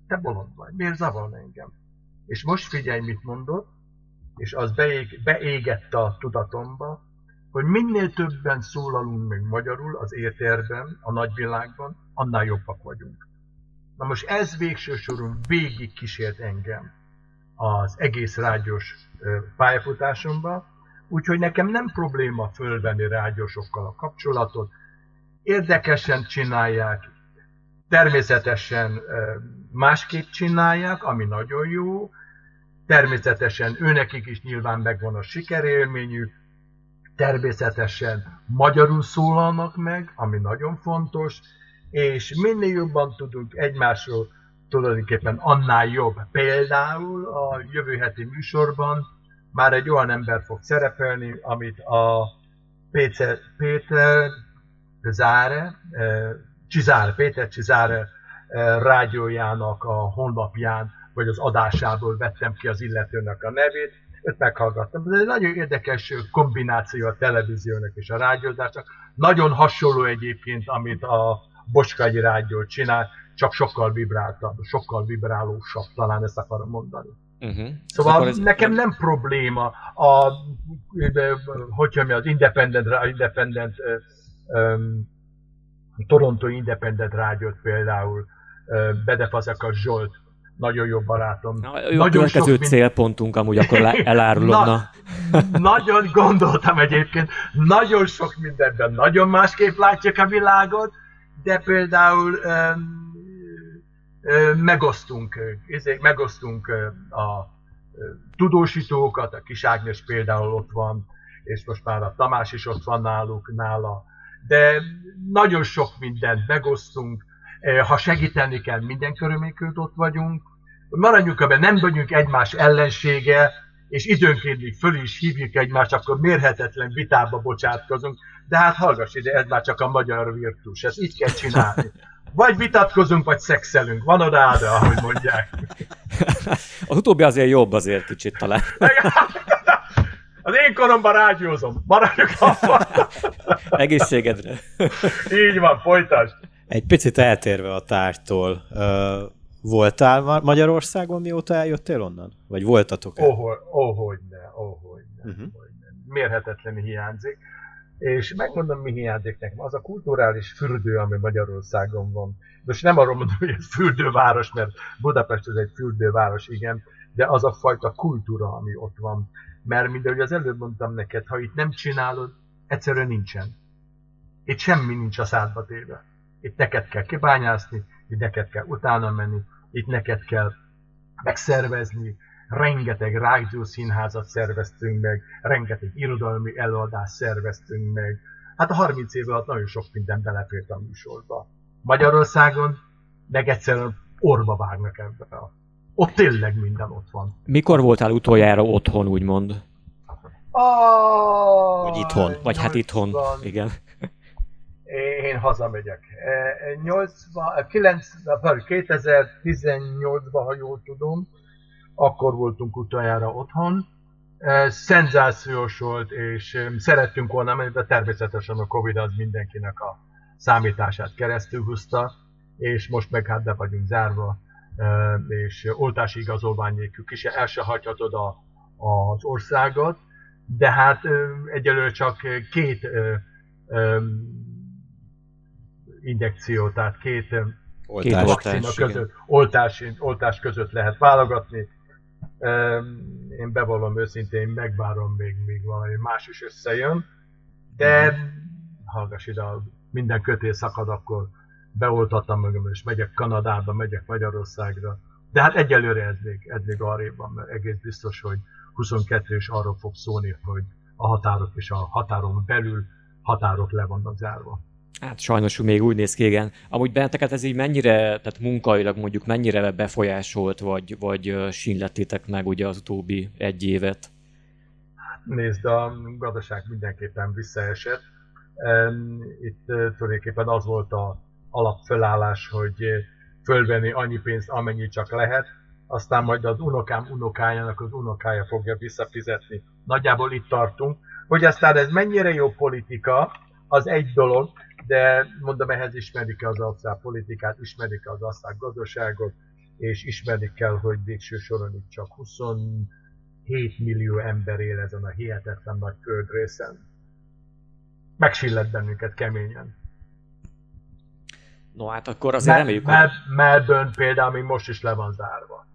te bolond vagy, miért zavarna engem? És most figyelj, mit mondott, és az beég, beégette a tudatomba, hogy minél többen szólalunk meg magyarul az éterben, a nagyvilágban, annál jobbak vagyunk. Na most ez végső soron végig kísért engem az egész rádiós pályafutásomba, úgyhogy nekem nem probléma fölvenni rádiósokkal a kapcsolatot. Érdekesen csinálják, természetesen másképp csinálják, ami nagyon jó, természetesen őnekik is nyilván megvan a sikerélményük, természetesen magyarul szólalnak meg, ami nagyon fontos, és minél jobban tudunk egymásról tulajdonképpen annál jobb. Például a jövő heti műsorban már egy olyan ember fog szerepelni, amit a Péter, Péter Záre, Csizáre, Péter Csizáre rádiójának a honlapján, vagy az adásából vettem ki az illetőnek a nevét, őt meghallgattam. Ez egy nagyon érdekes kombináció a televíziónak és a rádiózásnak. Nagyon hasonló egyébként, amit a Bocskagyi rádió csinál, csak sokkal vibráltabb, sokkal vibrálósabb, talán ezt akarom mondani. Uh-huh. Szóval ez nekem nem probléma, a, hogyha mi az Independent, Independent um, Toronto Independent rádiót például Bedefazaka Zsolt, nagyon jó barátom. Na, jó nagyon a következő mind... célpontunk amúgy akkor elárulom. Na, nagyon gondoltam egyébként, nagyon sok mindenben nagyon másképp látjuk a világot, de például um, megosztunk, megosztunk a tudósítókat, a Kis Ágnes például ott van, és most már a Tamás is ott van náluk, nála, de nagyon sok mindent megosztunk, ha segíteni kell, minden körülményt ott vagyunk, maradjunk ebben, nem vagyunk egymás ellensége, és időnként még föl is hívjuk egymást, akkor mérhetetlen vitába bocsátkozunk, de hát hallgass ide, ez már csak a magyar virtus, ezt így kell csinálni. Vagy vitatkozunk, vagy szexelünk. Van oda, ahogy mondják. Az utóbbi azért jobb azért kicsit talán. Az én koromban rágyózom. Maradjuk abban. Egészségedre. Így van, folytasd. Egy picit eltérve a tártól, voltál Magyarországon, mióta eljöttél onnan? Vagy voltatok el? Ó, oh, hogy ne, oh, hogy ne, uh-huh. hogy ne. Mérhetetlen hiányzik. És megmondom, mi hiányzik nekem. Az a kulturális fürdő, ami Magyarországon van. Most nem arról mondom, hogy ez fürdőváros, mert Budapest ez egy fürdőváros, igen, de az a fajta kultúra, ami ott van. Mert mint ahogy az előbb mondtam neked, ha itt nem csinálod, egyszerűen nincsen. Itt semmi nincs a szádba téve. Itt neked kell kibányászni, itt neked kell utána menni, itt neked kell megszervezni, rengeteg rádió színházat szerveztünk meg, rengeteg irodalmi előadást szerveztünk meg. Hát a 30 év alatt nagyon sok minden belefért a műsorba. Magyarországon meg egyszerűen orba vágnak ebbe. Ott tényleg minden ott van. Mikor voltál utoljára otthon, úgymond? Oh, Vagy itthon. Vagy hát itthon, igen. Én hazamegyek. 80, 9, 2018-ban, ha jól tudom, akkor voltunk utoljára otthon. Szenzációs volt, és szerettünk volna menni, de természetesen a Covid az mindenkinek a számítását keresztül húzta, és most meg hát be vagyunk zárva, és oltási igazolvány nélkül is el se hagyhatod a, az országot, de hát egyelőre csak két injekció, tehát két, két vakcina között, oltás, oltás között lehet válogatni, én bevallom őszintén, megvárom még, még valami más is összejön, de hallgass ide, minden kötél szakad, akkor beoltattam magam, és megyek Kanadába, megyek Magyarországra. De hát egyelőre ez még, ez még arrébb van, mert egész biztos, hogy 22 és arról fog szólni, hogy a határok és a határon belül határok le vannak zárva. Hát sajnos még úgy néz ki, igen. Amúgy benneteket ez így mennyire, tehát munkailag mondjuk mennyire befolyásolt, vagy, vagy sínlettétek meg ugye az utóbbi egy évet? Nézd, a gazdaság mindenképpen visszaesett. Itt tulajdonképpen az volt a alapfölállás, hogy fölvenni annyi pénzt, amennyi csak lehet, aztán majd az unokám unokájának az unokája fogja visszafizetni. Nagyjából itt tartunk. Hogy aztán ez mennyire jó politika, az egy dolog, de mondom, ehhez ismerik az ország politikát, ismerik az ország gazdaságot, és ismerik kell, hogy végső soron itt csak 27 millió ember él ezen a hihetetlen nagy földrészen. Megsillett bennünket keményen. No hát akkor azért Mel- reméljük, Mel- hogy... Melbourne például még most is le van zárva.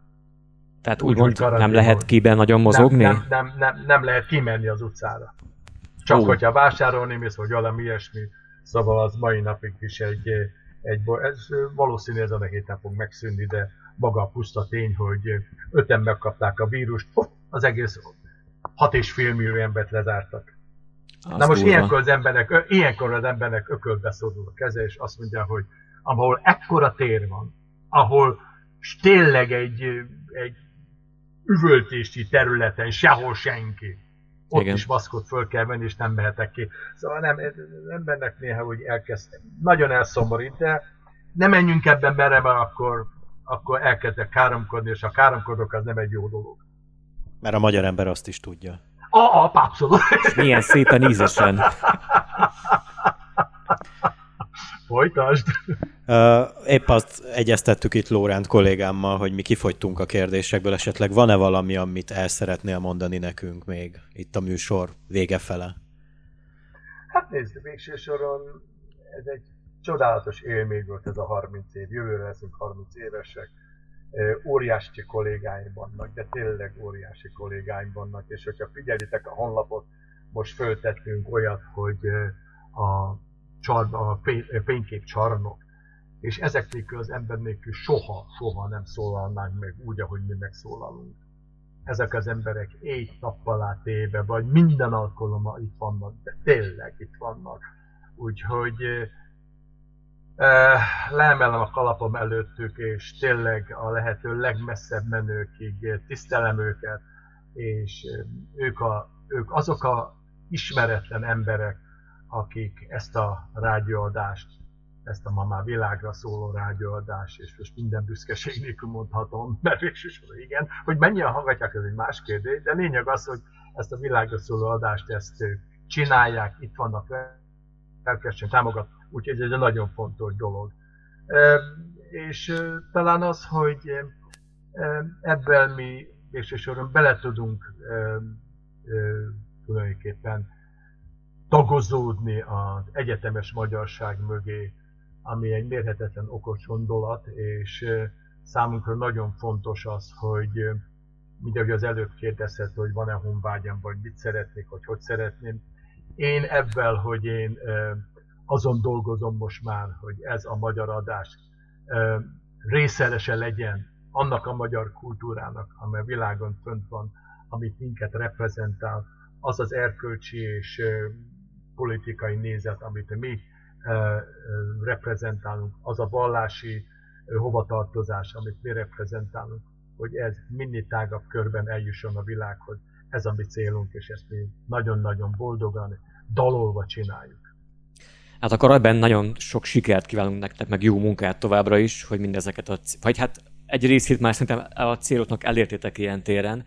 Tehát úgy, úgymond nem lehet kiben nagyon mozogni? Nem, nem, nem, nem, nem lehet kimenni az utcára. Csak oh. hogyha vásárolni mész, vagy valami ilyesmi, Szóval az mai napig is egy, egy ez valószínű ezen a héten fog megszűnni, de maga a puszta tény, hogy öten megkapták a vírust, az egész 6,5 millió embert lezártak. Na most ilyenkor az, embernek, ilyenkor az embernek ökölbe szorul a keze, és azt mondja, hogy ahol ekkora tér van, ahol tényleg egy, egy üvöltési területen sehol senki, ott Igen. is maszkot föl kell venni, és nem mehetek ki. Szóval nem, az embernek néha úgy elkezd, nagyon elszomorít, de nem menjünk ebben bele, mert akkor, akkor elkezdek káromkodni, és a káromkodok az nem egy jó dolog. Mert a magyar ember azt is tudja. A, a abszolút. Milyen szépen ízesen. Folytasd! Épp azt egyeztettük itt Lóránt kollégámmal, hogy mi kifogytunk a kérdésekből, esetleg van-e valami, amit el szeretnél mondani nekünk még itt a műsor vége fele? Hát nézd, végső soron ez egy csodálatos élmény volt ez a 30 év, jövőre leszünk 30 évesek, óriási kollégáim vannak, de tényleg óriási kollégáim vannak, és hogyha figyelitek a honlapot, most föltettünk olyat, hogy a csarn, a fénykép csarnok, és ezek nélkül az ember nélkül soha, soha nem szólalnánk meg úgy, ahogy mi megszólalunk. Ezek az emberek egy nappal átéve, vagy minden alkalommal itt vannak, de tényleg itt vannak. Úgyhogy eh, leemelem a kalapom előttük, és tényleg a lehető legmesszebb menőkig tisztelem őket, és ők, a, ők azok a ismeretlen emberek, akik ezt a rádióadást, ezt a ma már világra szóló rádióadást, és most minden büszkeség nélkül mondhatom, mert végsősorban igen, hogy mennyien hallgatják, ez egy más kérdés, de lényeg az, hogy ezt a világra szóló adást, ezt csinálják, itt vannak lelkesen támogat, úgyhogy ez egy nagyon fontos dolog. És talán az, hogy ebben mi végsősoron bele tudunk tulajdonképpen tagozódni az egyetemes magyarság mögé, ami egy mérhetetlen okos gondolat, és számunkra nagyon fontos az, hogy mint ahogy az előbb kérdezhet, hogy van-e honvágyam, vagy mit szeretnék, vagy hogy szeretném. Én ebben, hogy én azon dolgozom most már, hogy ez a magyar adás részerese legyen annak a magyar kultúrának, amely világon fönt van, amit minket reprezentál, az az erkölcsi és politikai nézet, amit mi reprezentálunk, az a vallási hovatartozás, amit mi reprezentálunk, hogy ez minél tágabb körben eljusson a világhoz. Ez a mi célunk, és ezt mi nagyon-nagyon boldogan, dalolva csináljuk. Hát akkor ebben nagyon sok sikert kívánunk nektek, meg jó munkát továbbra is, hogy mindezeket a, vagy hát egy részét már szerintem a céloknak elértétek ilyen téren,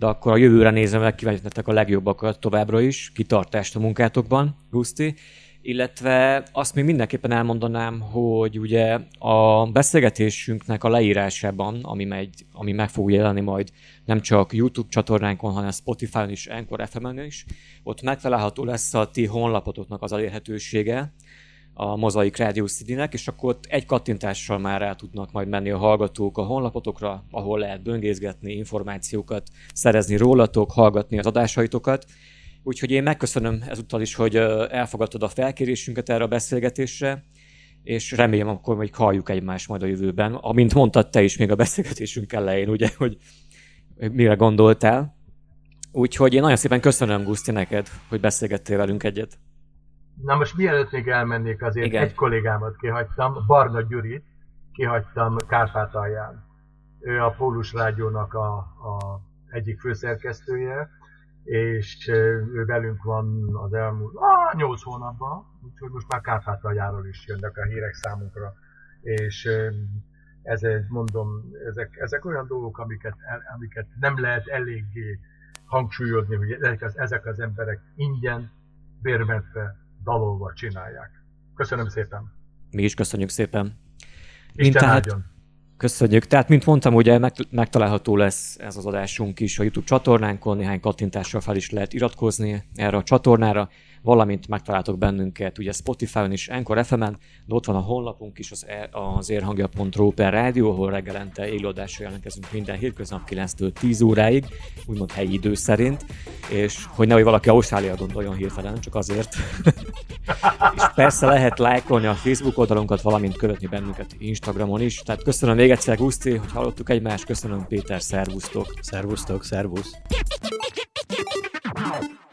de akkor a jövőre nézve megkívánjuk a legjobbakat továbbra is, kitartást a munkátokban, Guszti, illetve azt még mindenképpen elmondanám, hogy ugye a beszélgetésünknek a leírásában, ami, megy, ami meg fog jelenni majd nem csak YouTube csatornánkon, hanem Spotify-on is, Anchor FM-en is, ott megtalálható lesz a ti honlapotoknak az elérhetősége, a Mozaik Radio City-nek, és akkor ott egy kattintással már el tudnak majd menni a hallgatók a honlapotokra, ahol lehet böngészgetni, információkat szerezni rólatok, hallgatni az adásaitokat. Úgyhogy én megköszönöm ezúttal is, hogy elfogadtad a felkérésünket erre a beszélgetésre, és remélem akkor, hogy halljuk egymást majd a jövőben. Amint mondtad te is még a beszélgetésünk elején, ugye, hogy mire gondoltál. Úgyhogy én nagyon szépen köszönöm, Guszti, neked, hogy beszélgettél velünk egyet. Na most mielőtt még elmennék, azért Igen. egy kollégámat kihagytam, Barna Gyurit kihagytam Kárpátalján. Ő a Pólus Rádiónak a, a egyik főszerkesztője, és ő velünk van az elmúlt á, 8 hónapban, úgyhogy most már Kárpátaljáról is jönnek a hírek számunkra, és ez egy, mondom, ezek, ezek olyan dolgok, amiket, amiket nem lehet eléggé hangsúlyozni, hogy ezek az, ezek az emberek ingyen, bérmentve dalolva csinálják. Köszönöm szépen! Mi is köszönjük szépen! Isten tehát, áldjon! Köszönjük. Tehát, mint mondtam, ugye megtalálható lesz ez az adásunk is a YouTube csatornánkon, néhány kattintással fel is lehet iratkozni erre a csatornára valamint megtaláltok bennünket ugye Spotify-on is, Encore FM-en, de ott van a honlapunk is, az, e, az érhangja.ru per rádió, ahol reggelente élőadásra jelentkezünk minden hétköznap 9-től 10 óráig, úgymond helyi idő szerint, és hogy nehogy valaki Ausztrália gondoljon hirtelen, csak azért. és persze lehet lájkolni a Facebook oldalunkat, valamint követni bennünket Instagramon is. Tehát köszönöm még egyszer, Guszti, hogy hallottuk egymást, köszönöm Péter, szervusztok. Szervusztok, szervusz.